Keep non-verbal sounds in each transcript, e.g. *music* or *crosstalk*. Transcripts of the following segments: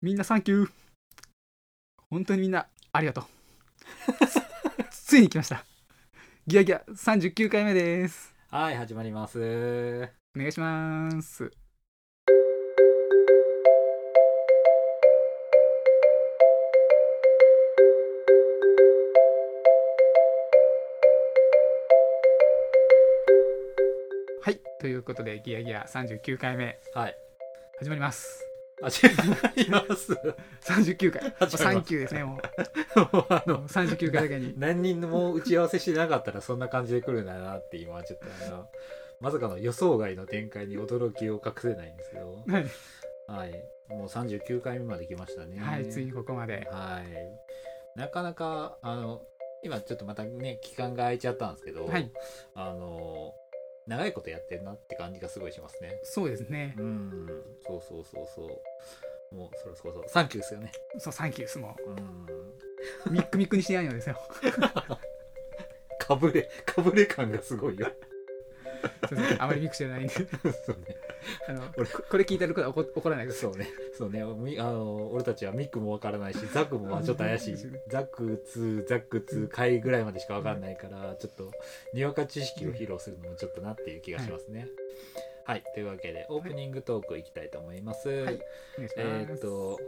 みんなサンキュー。本当にみんなありがとう。つ *laughs* ついに来ました。ギアギア39回目です。はい、始まります。お願いします。はいということでギアギア39回目はい。始まります *laughs* 始まります。39回。始まります。サンキューですねもう。あの、39回だけに。何人も打ち合わせしてなかったらそんな感じで来るんだなって今ちょっとあの、まさかの予想外の展開に驚きを隠せないんですけど、はい、はい。もう39回目まで来ましたね。はい、ついにここまで。はい。なかなか、あの、今ちょっとまたね、期間が空いちゃったんですけど、はい。あの、長いことやってんなって感じがすごいしますね。そうですねうん、そうそうそうそう。もうそろそろそろ、サンキューですよね。そうサンキューですもうん。うミックミックにしてないのですよ *laughs* かぶれ、かぶれ感がすごいよ。*laughs* あまりミックしてないんで *laughs* そうね。あの俺ここれ聞いてる方は怒怒らないでくださいそうね。そうね。みあの、俺たちはミックもわからないし、*laughs* ザクもまあちょっと怪しい。ザク2、ザク2回ぐらいまでしかわかんないから、ちょっと、にわか知識を披露するのもちょっとなっていう気がしますね。はい。というわけで、オープニングトークいきたいと思います。はいえーっと、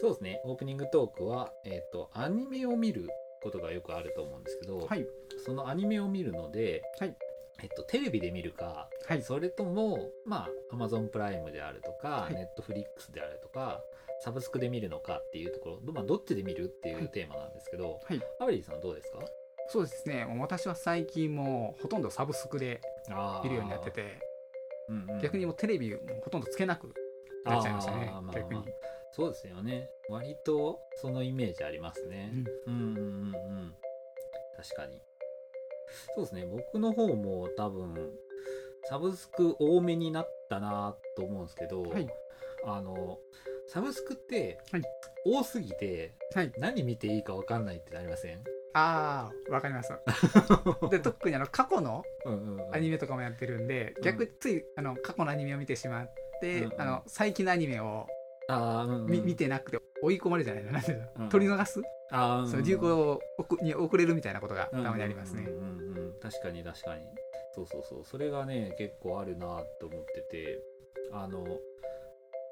そうですね。オープニングトークは、えーっと、アニメを見ることがよくあると思うんですけど、はいそのアニメを見るので、はいえっと、テレビで見るか、はい。それとも、まあ、アマゾンプライムであるとか、はい。ネットフリックスであるとか、サブスクで見るのかっていうところ、どまあ、どっちで見るっていうテーマなんですけど、はい。アベリーさんはどうですか？そうですね。私は最近もうほとんどサブスクであ見るようになって、てうんうん逆にもうテレビもほとんどつけなくなっちゃいましたね。逆に。そうですよね。割とそのイメージありますね。うん。うんうんうんうん。確かにそうですね。僕の方も多分サブスク多めになったなと思うんですけど、はい。あのサブスクってはい。多すぎてはい。何見ていいか分かんないってなりません、ああわかります。*laughs* で特にあの過去のうんうんうん。アニメとかもやってるんで、うん。逆ついあの過去のアニメを見てしまって、うんうん。あの最近のアニメをあー、うんうん。み、見てなくて追い込まれるじゃないのなうの？うんうん。取り逃す、あー、うんうんそう流行に遅れるみたいなことがたまにありますね、うんうんうんうん確かに確かに。そうそうそう。それがね結構あるなと思ってて。あの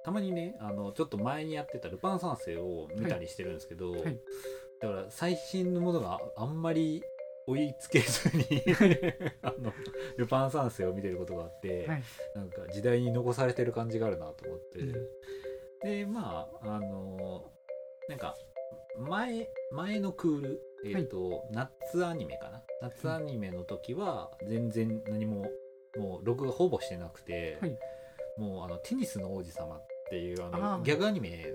たまにねあのちょっと前にやってた「ルパン三世」を見たりしてるんですけど、はい。だから最新のものがあんまり追いつけずに *laughs* あのルパン三世を見てることがあって、はい。なんか時代に残されてる感じがあるなと思って、うん。でまああのなんか前前のクールえっ、と、夏アニメかな？夏アニメの時は全然何ももう録画ほぼしてなくて、はい。もうあのテニスの王子様っていうあのギャグアニメ。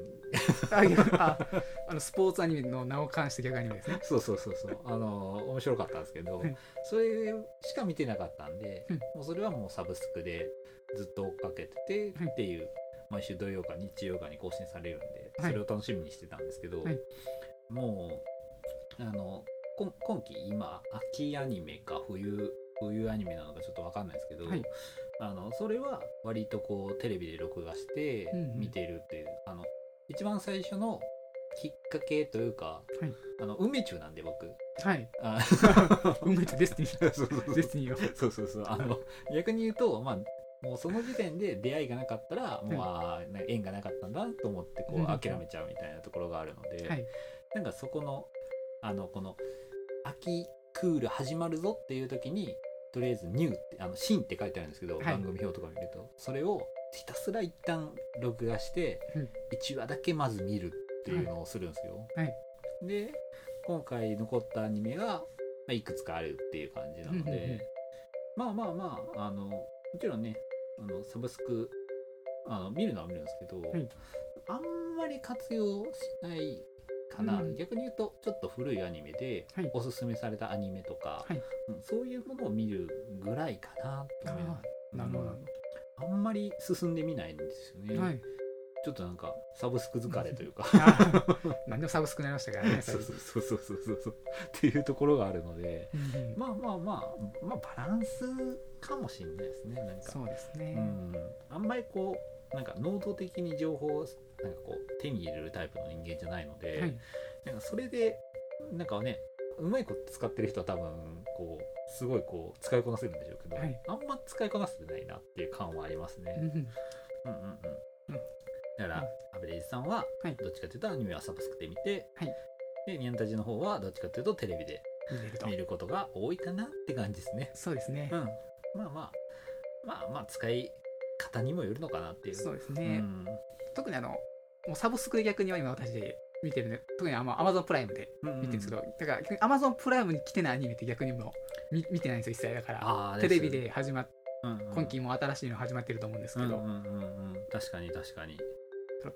あのスポーツアニメの名を冠して逆アニメですね。そうそうそうそう。あの面白かったんですけど、はい。それしか見てなかったんで、うん。もうそれはもうサブスクでずっと追っかけててはい。っていう、毎週土曜か日曜かに更新されるんで、はい。それを楽しみにしてたんですけど、はい。もうあのこ今期今秋アニメか冬冬アニメなのかちょっとわかんないですけど、はい。あのそれは割とこうテレビで録画してうんうん。見てるっていう、あの一番最初のきっかけというか、はい。あの梅中なんで僕。はい。あ運命とデスティニー。そうそうそう。デスティニーをそうそうそう。あの逆に言うとまあもうその時点で出会いがなかったらもう、あ縁がなかったんだと思ってこうんう諦めちゃうみたいなところがあるので、はい。なんかそこのあのこの秋クール始まるぞっていう時にとりあえず「ニュー」ってあの「新」って書いてあるんですけど、はい。番組表とか見ると。それをひたすら一旦録画して、うん。1話だけまず見るっていうのをするんですよ。はい。で今回残ったアニメが、まあ、いくつかあるっていう感じなので、うんうんうん。まあまあまああのもちろんねあのサブスクあの見るのは見るんですけど、はい。あんまり活用しないかな、うん。逆に言うとちょっと古いアニメではい。おすすめされたアニメとか、はい。うんそういうものを見るぐらいかなと思いますなるほど、あんまり進んでみないんですよね、はい。ちょっとなんかサブスク疲れというか。*laughs* あ何でもサブスクになりましたからね。*laughs* そうそうそうそうそうそう。そうっていうところがあるのでうんうん。まあまあまあまあバランスかもしれないですねなんか。そうですね、うん、あんまりこうなんか能動的に情報をなんかこう手に入れるタイプの人間じゃないので、はい。なんかそれでなんかねうまいこと使ってる人は多分こうすごいこう使いこなせるんでしょうけど、はい。あんま使いこなせてないなっていう感はありますね。うんうんうん。だから、アベレージさんははい。どっちかというとアニメはサブスクで見て、はい。でニャンタジの方はどっちかというとテレビで見ることが多いかなって感じですね。そうですね。うん、まあまあまあまあ使い方にもよるのかなっていう。そうですうねん。特にあのもうサブスクで逆には今私で見てるね特にあの Amazon プライムでうんうん見てるんですけど、だから逆に Amazon プライムに来てないアニメって逆にもう見見てないんですよ一切。だからテレビで始まっうんうん今期も新しいの始まってると思うんですけど、うんうんうんうん確かに確かに。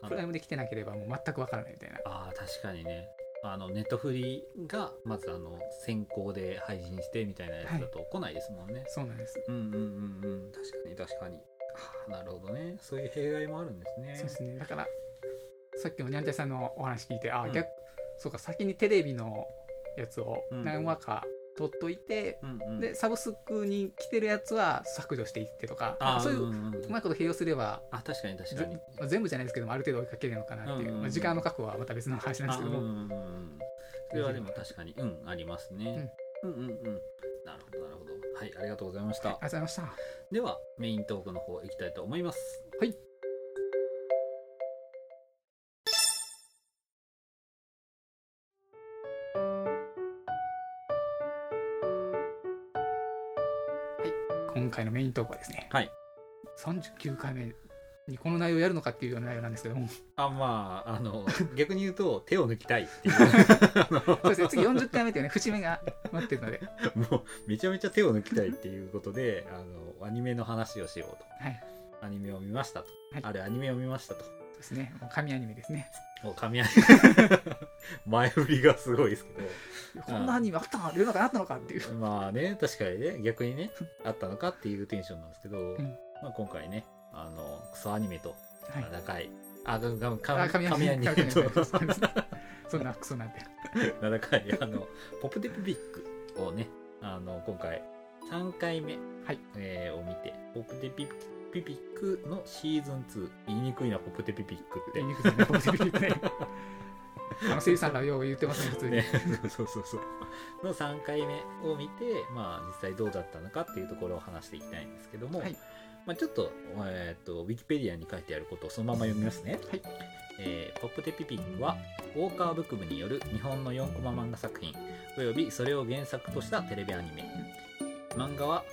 プライムで来てなければもう全くわからないみたいな。ああ確かにね。あのネットフリがまずあの先行で配信してみたいなやつだと来ないですもんね、そうなんです、うんうんうんうん。確かに確かになるほどね。そういう弊害もあるんですね。そうですね。だからさっきのニャンチャさんのお話聞いてああ、うん。逆そうか先にテレビのやつをうん。何話か取っといて、うんうん。でサブスクに来てるやつは削除していってとかういうう,、んうんうん。まいこと併用すればあ確かに確かぜに。まあ全部じゃないですけどもある程度追いかけるのかなっていう、うんうんうん。まあ、時間の確保はまた別の話なんですけども、あうんうんうんうん。それはでも確かにうんありますね、うん、うんうんなるほどなるほど。はいありがとうございました、ありがとうございました。ではメイントークの方行きたいと思います。はい。今回のメイントークはですね、はい、39回目にこの内容をやるのかっていうような内容なんですけども。あまああの *laughs* 逆に言うと手を抜きたいっていう。そうですね次40回目というね節目が待ってるので、もうめちゃめちゃ手を抜きたいっていうことであのアニメの話をしようと。はい、アニメを見ましたと、はい。あれアニメを見ましたと。そうですね。もう神アニメですね。もう神アニメ。*laughs* 前振りがすごいですけど。こんなアニメあったの世の中にあったのかっていう。まあね確かにね逆にねあったのかっていうテンションなんですけど、ん。まあ、今回ねあのクソアニメとはい。い、あががあか神神アニメとそんなクソなんて。名高い。あのポップテピピックをねあの今回3回目、はい。えーを見てポップテピピピックのシーズン2言いにくいなポップテピピックって。言いにくいポジティブね。*laughs* あのがよう言ってますね普通に、ね、そうそうそうの3回目を見て、まあ、実際どうだったのかっていうところを話していきたいんですけども、はいまあ、ちょっと,、えー、とウィキペディアに書いてあることをそのまま読みますね、はい。えーポップテピピックはウォーカーブック部による日本の4コマ漫画作品およびそれを原作としたテレビアニメ。漫画は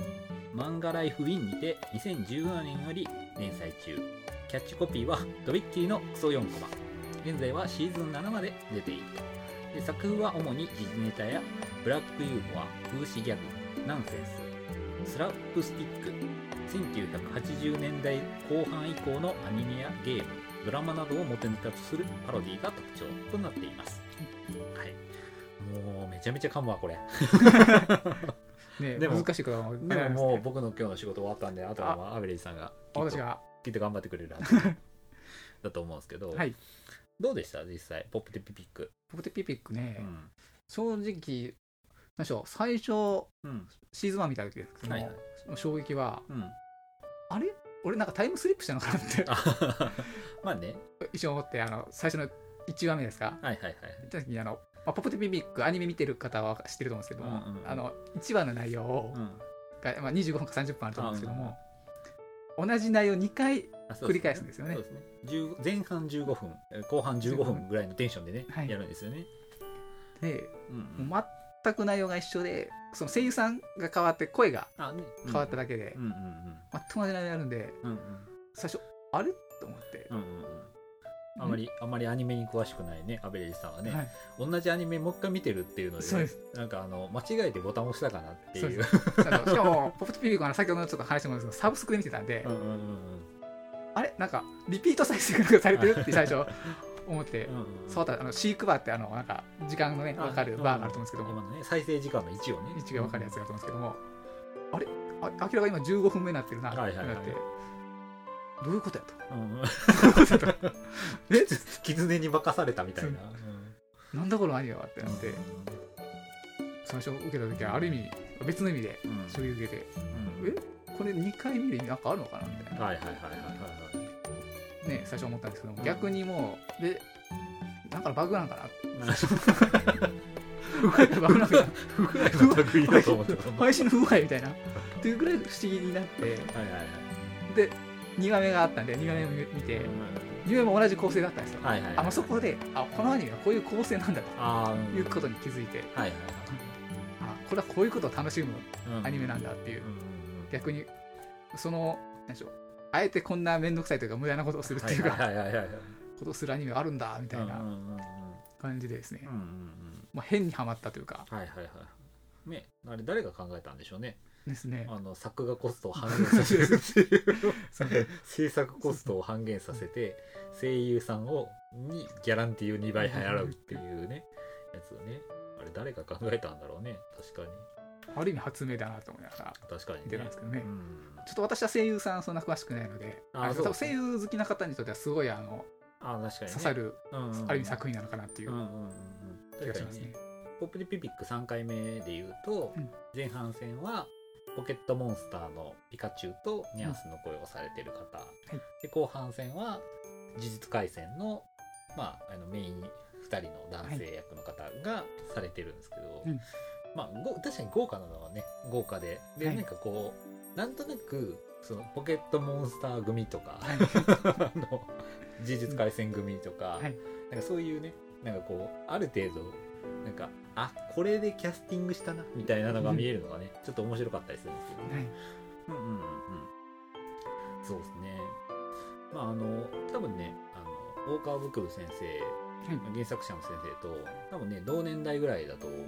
漫画ライフウィンにて2017年より連載中。キャッチコピーはとびっきりのクソ4コマ。現在はシーズン7まで出ている。作風は主に時事ネタやブラックユーモア風刺ギャグナンセンススラップスティック1980年代後半以降のアニメやゲームドラマなどを元ネタとするパロディが特徴となっています。はい。もうめちゃめちゃ噛むわこれ。*laughs* ねでも難しいことはもうでももう僕の今日の仕事終わったんであとはまあアベレージさんが私がきっと頑張ってくれるはずだと思うんですけど、はい。どうでした？実際。ポップテピピック、ポテピピックね、うん。正直何でしょう。最初うん。シーズン1見た時ですけども、はいはい。衝撃はうん、あれ？俺なんかタイムスリップしたのかなって。あ *laughs* まあね。一瞬思ってあの最初の1話目ですか？はいはいはい時にあの、まあ、ポップテピピックアニメ見てる方は知ってると思うんですけども、うんうんうん。あの1話の内容を、うん。がまあ、25分か30分あると思うんですけども、同じ内容2回繰り返すんですよね。そうですね。10前半15分え後半15分ぐらいのテンションでね、はい。やるんですよね、でうんもう全く内容が一緒でその声優さんが変わって声が変わっただけで、うんうん全く同じ内容やるんでうんうん。最初あれ？と思って、うんうんうん。あまりあまりアニメに詳しくないねアベレージさんはね、はい、同じアニメもう一回見てるっていうのでそうです。なんかあの間違えてボタン押したかなっていう。あの *laughs* しかもポップテピピックは先ほどのちょっと話してもらうんですけどサブスクで見てたんで、うんうんうん。あれ？なんかリピート再生がされてるって最初思ってうんうんうん。触ったらあのシークバーってあのなんか時間のねあ分かるバーがあると思うんですけど。もね再生時間の位置をね。位置が分かるやつがあると思うんですけども。あれ？あ明らかに今15分目になってるな。ってなって、どういうことやと。うんえ？*laughs* 狐に化かされたみたいな、なんだこのアニメはってうんなって最初受けた時はある意味別の意味でうん。衝撃受けて。うん。え？これ2回見る意味なんかあるのかな？みたいな。はいはいはいはいはいはいね最初思ったんですけども。逆にもうでなんかバグなんかな。不具合がバグなんかな。不具合の類だと思ってた。*laughs* 配信の不具合みたいな。っていうぐらい不思議になって。で2話目があったんで2話目を見て。2話目も同じ構成だったんですよ。あそこであこのアニメはこういう構成なんだあということに気づいて。あこれはこういうことを楽しむはいアニメなんだっていう。逆にその何でしょうあえてこんな面倒くさいというか無駄なことをするっていうか、ことをするアニメがあるんだみたいな感じでですね、まあ、変にはまったというか。はいはいはい。ねあれ誰が考えたんでしょうね。ですね。あの作画コストを半減させるってい *laughs* う。制作コストを半減させて声優さんをにギャランティーを2倍払うっていうねやつをねあれ誰が考えたんだろうね。確かにある意味発明だなと思いながら確かにね。見てたんですけどね、うん。ちょっと私は声優さんそんな詳しくないのであそうあの多分声優好きな方にとってはすごいあのあ確かにね。刺さる、うんうんうん。ある意味作品なのかなっていううんうんうんうん。気がしますね。ポップデピピック3回目で言うと、うん。前半戦はポケットモンスターのピカチュウとニャンスの声をされてる方、で後半戦は呪術廻戦の,、まあ、あのメイン2人の男性役の方がされてるんですけど、うんまあご確かに豪華なのはね豪華で。で、はい。なんかこうなんとなくそのポケットモンスター組とか、はい。*laughs* あの呪術廻戦組とか、はい。なんかそういうねなんかこうある程度なんかあこれでキャスティングしたなみたいなのが見えるのがね、ちょっと面白かったりするんですけどね、はい。うんうんうんうん。そうですね。まああの多分ねあの大川ブクブ先生はい。原作者の先生と多分ね同年代ぐらいだと思うん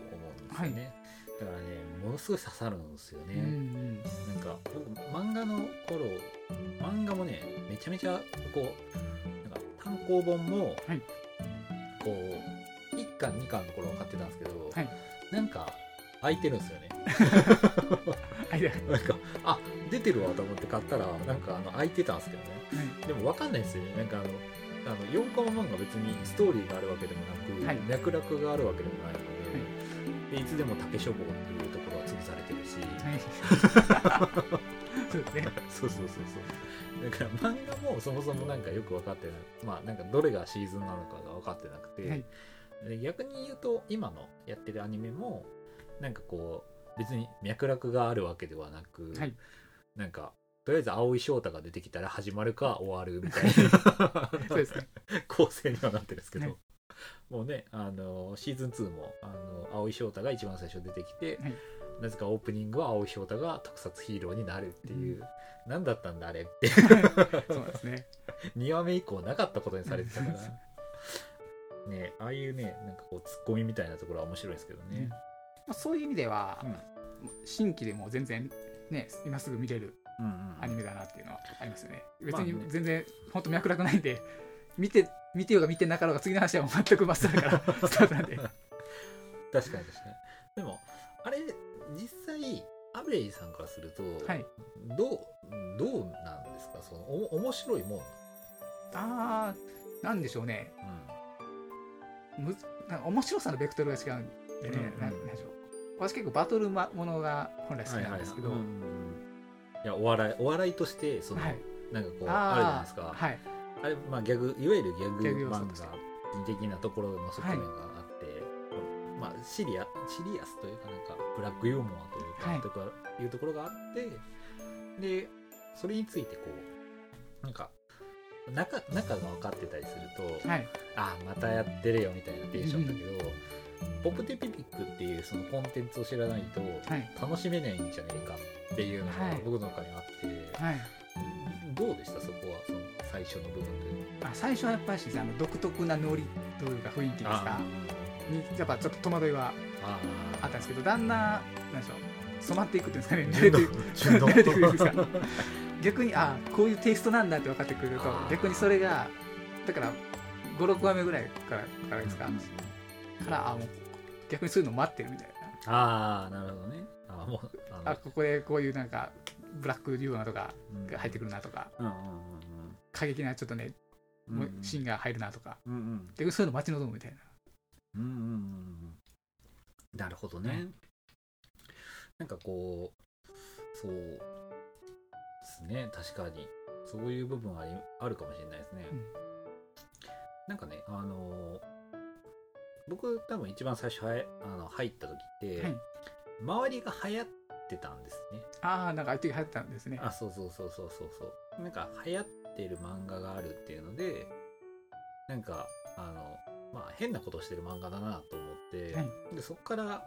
ですよね、だからねものすごい刺さるんですよね、うんうん。なんか僕漫画の頃漫画もねめちゃめちゃこうなんか単行本も、はい。こう1巻2巻の頃は買ってたんですけど、はい。なんか空いてるんですよね。*laughs* なんかあ出てるわと思って買ったらなんかあの空いてたんですけどね。はい。でも分かんないですよね。なんかあのあの4コマ漫画別にストーリーがあるわけでもなく、はい。脈絡があるわけでもない。ので,、でいつでも竹書房っていうところは潰されてるし、はい。そうですね。*laughs* そうそうそうそう。だから漫画もそもそもなんかよく分かってない。まあなんかどれがシーズンなのかが分かってなくて、はい。で逆に言うと今のやってるアニメもなんかこう別に脈絡があるわけではなく、はい。なんかとりあえず青井翔太が出てきたら始まるか終わるみたいな。*laughs* そうですね。構成にはなってるんですけど、はいもうねあのシーズン2もあの青井翔太が一番最初出てきて、はい。なぜかオープニングは青井翔太が特撮ヒーローになるっていう、何だったんだあれって。*laughs* そうですね。*laughs* 2話目以降なかったことにされてたから。ねああいうねなんかこうツッコミみたいなところは面白いですけどね、まあ、そういう意味では、うん。新規でも全然ね今すぐ見れるうんうんアニメだなっていうのはありますよね。別まあね。に全然本当脈絡ないんで見て見てようが見てなかろうが次の話はもう全く真っさらから。スタートなんで確かに確かに。でもあれ実際アブレイさんからすると、はい。どうどうなんですか？そのお面白いもん。あーなんでしょうね。むなんか面白さのベクトルが違うんでね、うんうん。なんでしょう。私結構バトルものが本来好きなんですけど、いやお笑いお笑いとしてその、はい。なんかこうあるじゃないですか。はいあれまあギャグいわゆるギャグ漫画的なところの側面があって、まあシリアシリアスというかなんかブラックユーモアというか、はいとかいうところがあってでそれについてこうなんか中中が分かってたりすると、はい。あまたやってるよみたいなテンションだけど、ポップテピピックっていうそのコンテンツを知らないとはい。楽しめないんじゃねえかっていうのがはい。僕の中にあって、はいどうでした？そこはその最初の部分で。あ最初はやっぱりあの独特なノリというか雰囲気ですかにやっぱちょっと戸惑いはああったんですけどだんだんなんでしょう染まっていくっていうんですかね。*laughs* 慣 *laughs* れていくんですか *laughs* 逆にあこういうテイストなんだって分かってくると逆にそれがだから56話目ぐらいからからですか、からあもう逆にそういうの待ってるみたいああなるほどね。あーもうあここでこういうなんかブラックユーモアとかうん。が入ってくるなとか過激なちょっとね、シーンが入るなとか。うんうん。逆にそういうの待ち望むみたいな。うんうんうんうん。なるほどね、はいなんかこうそうですね。確かに。そういう部分はあるかもしれないですね、うん。なんかねあの僕多分一番最初はやあの入った時って、はい。周りが流行ってたんですね。ああなんか相手が入ってたんですね。あそうそうそうそうそうそう。なんか流行ってる漫画があるっていうのでなんかあのまあ変なことしてる漫画だなと思って、はい。でそこから、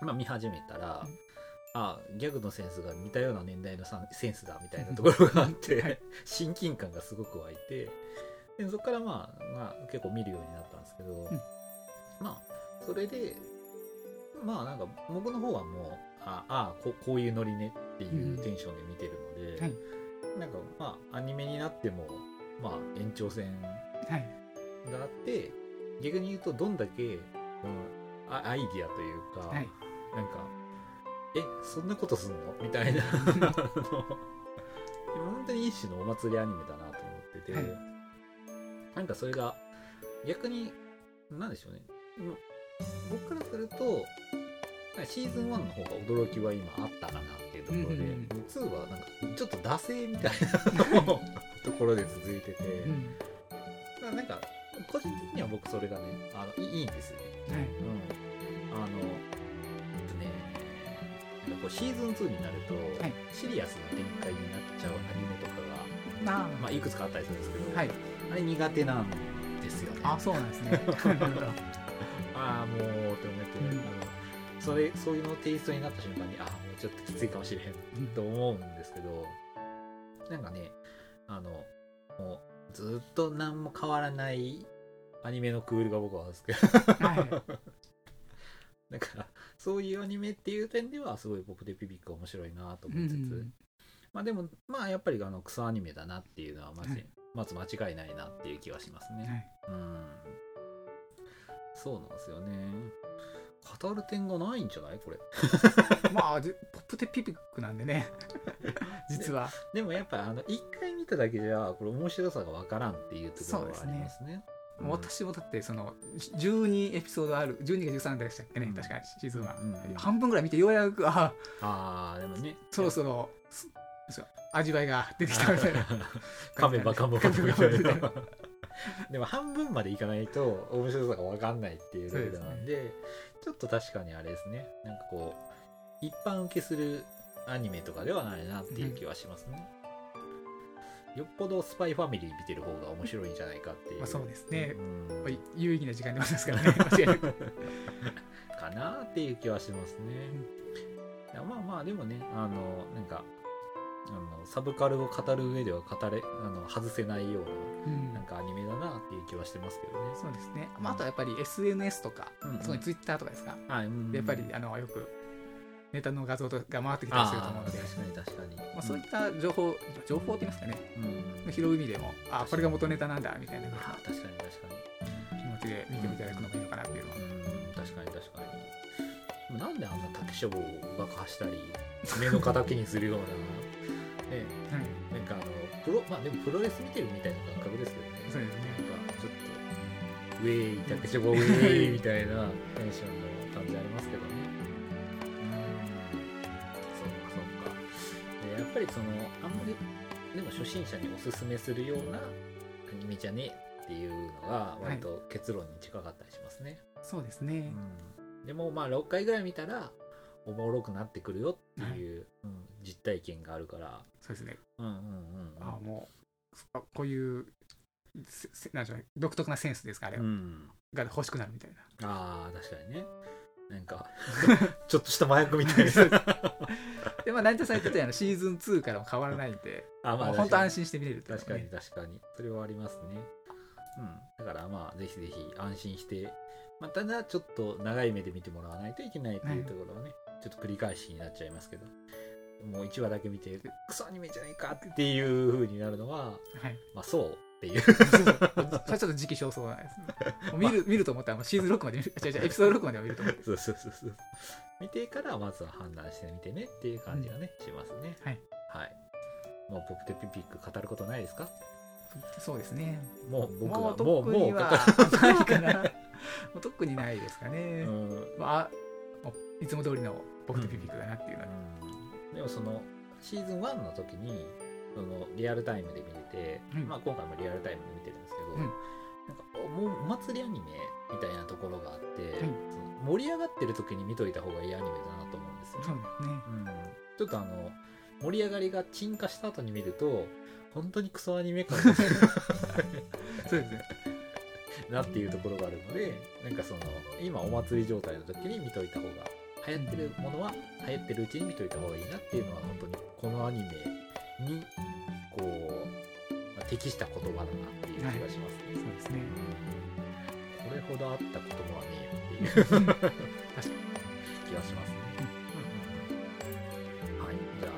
まあ、見始めたら、うん。あギャグのセンスが似たような年代のさセンスだみたいなところがあって、はい。親近感がすごく湧いてでそこからまあ、まあ、結構見るようになったんですけど、ん。まあそれでまあなんか僕の方はもうああここういうノリねっていうテンションで見てるので、はい。なんかまあアニメになってもまあ延長線はいがあって逆に言うとどんだけ、うん、あアイディアというか、はい。なんかえそんなことすんの？みたいな。*laughs* 本当に一種のお祭りアニメだなと思ってて、はい。なんかそれが逆になんでしょうね。うん僕からするとシーズン1の方が驚きは今あったかなっていうところで、うんうんうん。2はなんかちょっと惰性みたいな *laughs* ところで続いてて、うんまあなんか個人的には僕それがねあのいいんですよね。はい。うん、あのえっとねなんかこうシーズン2になると、はい。シリアスな展開になっちゃうアニメとかが、あまあ、いくつかあったりするんですけど、はい。あれ苦手なんですよね。あそうなんですね。*laughs* ああもうって思って、うん。あのそれそういうのテイストになった瞬間にああもうちょっときついかもしれへんと思うんですけどなんかねあのもうずっと何も変わらないアニメのクールが僕は好き。はい。*laughs* だからそういうアニメっていう点ではすごいポプテピピック面白いなとう思いつつ、んまあでもまあやっぱりあのクソアニメだなっていうのはまず,、はい。まず間違いないなっていう気はしますね、はい。うん。そうなんですよね語る点がないんじゃない？これ。*laughs* まあじポップテピピックなんでね。*laughs* 実は。でもやっぱあの一回見ただけじゃこれ面白さがわからんっていうところはありますね。うん私もだってその12エピソードある12か13でしたっけね、うん。確かシーズンは、うんうん半分ぐらい見てようやくあああでもね。そろそろ味わいが出てきたみたいな。噛めば噛むほどみたいな *laughs* でも半分までいかないと面白さが分かんないっていうレベルなんでちょっと確かにあれですね。なんかこう一般受けするアニメとかではないなっていう気はしますね、よっぽどスパイファミリー見てる方が面白いんじゃないかっていう、まあそうですね。うん。まあ有意義な時間でもありますからね。*laughs* *laughs* かなっていう気はしますね。いやまあまあでもねあのなんかあのサブカルを語る上では語れあの外せないよううん。ななんかアニメだなっていう気はしてますけどね。そうですね、まあ、あとはやっぱり SNS とか、うんうん。そこに Twitter とかですか、はい、やっぱりあのよくネタの画像とかが回ってきたりすると思うので。確かに確かに。まあ、そういった情報、情報って言いますかね。うん、拾う意味でもあこれが元ネタなんだみたいな。あ確かに確かに。気持ちで見ていただくのがいいのかなっていうのは、うん確かに確かに。なんであんな竹書房を爆破したり目の敵にするようなねはい、なんかあのプロまあでもプロレス見てるみたいな感覚ですけどね。そうですねなんかちょっとウェイ竹書房ウェイみたいなテンションの感じありますけどね。うん。そっかそっか。でやっぱりそのあんまりでも初心者におすすめするようなアニメじゃねえっていうのが割と結論に近かったりしますね。そうですね、うん、でもまあ6回ぐらい見たらおもろくなってくるよっていう、うん、実体験があるから。そうですね。うんうんうんうん。あもうあこういうせせなんでしょうね。独特なセンスですかあれ、うん。が欲しくなるみたいな。ああ確かにね。なんか *laughs* ちょっとした麻薬みたいな。でまあ成田さん言ってたようなシーズン2からも変わらないんであもう本当安心して見れるっていう確かにね確かに。それはありますね。うん。だからまあぜひぜひ安心してまあただちょっと長い目で見てもらわないといけないっていうところはね、ちょっと繰り返しになっちゃいますけどもう1話だけ見てクソアニメじゃないかって。いう風になるのははい。まあそうっていう。*laughs* ちょっと時期尚早なんです。ね見る見ると思ったらシーズン6まで見る。違う違う *laughs* エピソード6までは見ると思ってそうそうそうそう。見てからまずは判断してみてねっていう感じがね、しますね。はい。はい。もうポプテピピック語ることないですか？そうですね。もう僕もうがもうもうないかな。もう特にないですかね、る、うん。まあいつも通りの僕とピピックだなっていうのは、うんでもそのシーズン1の時にそのリアルタイムで見れて、うん。まあ、今回もリアルタイムで見てるんですけど、うん。なんかもうお祭りアニメみたいなところがあって、いその盛り上がってる時に見といた方がいいアニメだなと思うんですよ、そうですね。うん、ちょっとあの盛り上がりが鎮火した後に見ると本当にクソアニメ感 *laughs* そうですね。*laughs* なっていうところがあるのでなんかその今お祭り状態の時に見といた方が流行ってるものは流行ってるうちに見といた方がいいなっていうのは本当にこのアニメにこう、まあ適した言葉だなっていう気がしますね、そうですね。うんこれほどあった言葉はねえよっていう気はしますね、うん。*laughs* はい。じゃあこ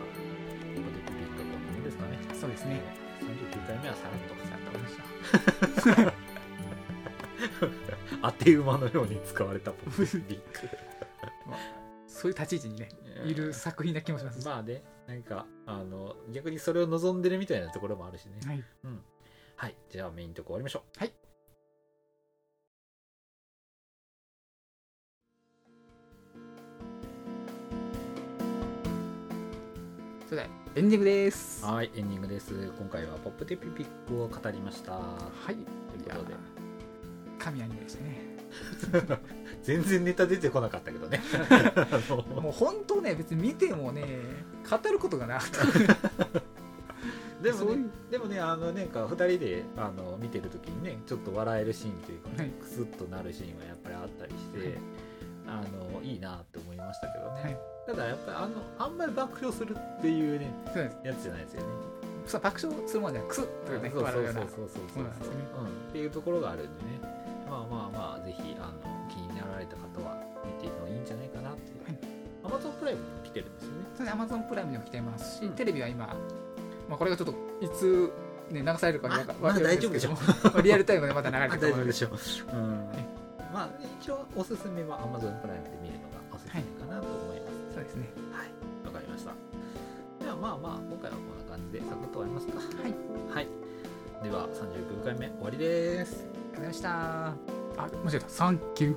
こでピピッとこんなもんですかね。そうですね。39回目はさらっと。*laughs* さらっと終わりました当て馬のように使われたポップビッそういう立ち位置にねグいる作品な気もします。まあねなんかあの逆にそれを望んでるみたいなところもあるしね。はい。はいじゃあメインとこ終わりましょう。はい。それではエンディングです。ははいエンディングです。今回はポップテピピックを語りました。い。ということで。神アニメでしたね *laughs* 全然ネタ出てこなかったけどね。*laughs* もう本当ね別に見てもね語ることがなかった。*laughs* でもねでもねあのなんか2人であの見てる時にねちょっと笑えるシーンというか、ねはい。クスッとなるシーンはやっぱりあったりして、はい。あのいいなって思いましたけどね、はい。ただやっぱりあのあんまり爆笑するっていうねやつじゃないですよね。そう爆笑するもんじゃなくクスッとねそうそうそう笑うようなそう。そうそうそうなんですよね。うん、っていうところがあるんでね。まあまあまあぜひあのられた方は見てもいいんじゃないかなっていう、はい。Amazon プライムにも来てるんですよね。それで Amazon プライムにも来てますし、うん。テレビは今、まあ、これがちょっといつ、ね、流されるかわかあまだ大丈夫でしょリアルタイムでまた流れてある大丈夫でしょう、うん、まあ一応おすすめは Amazon プライムで見るのがおすすめかなと思います、そうですね。はい、わかりました。ではまあまあ、今回はこんな感じでサクッと終わりますか。はい。はい。では、39回目終わりです。ありがとうございました。あ間違えた。サンキュー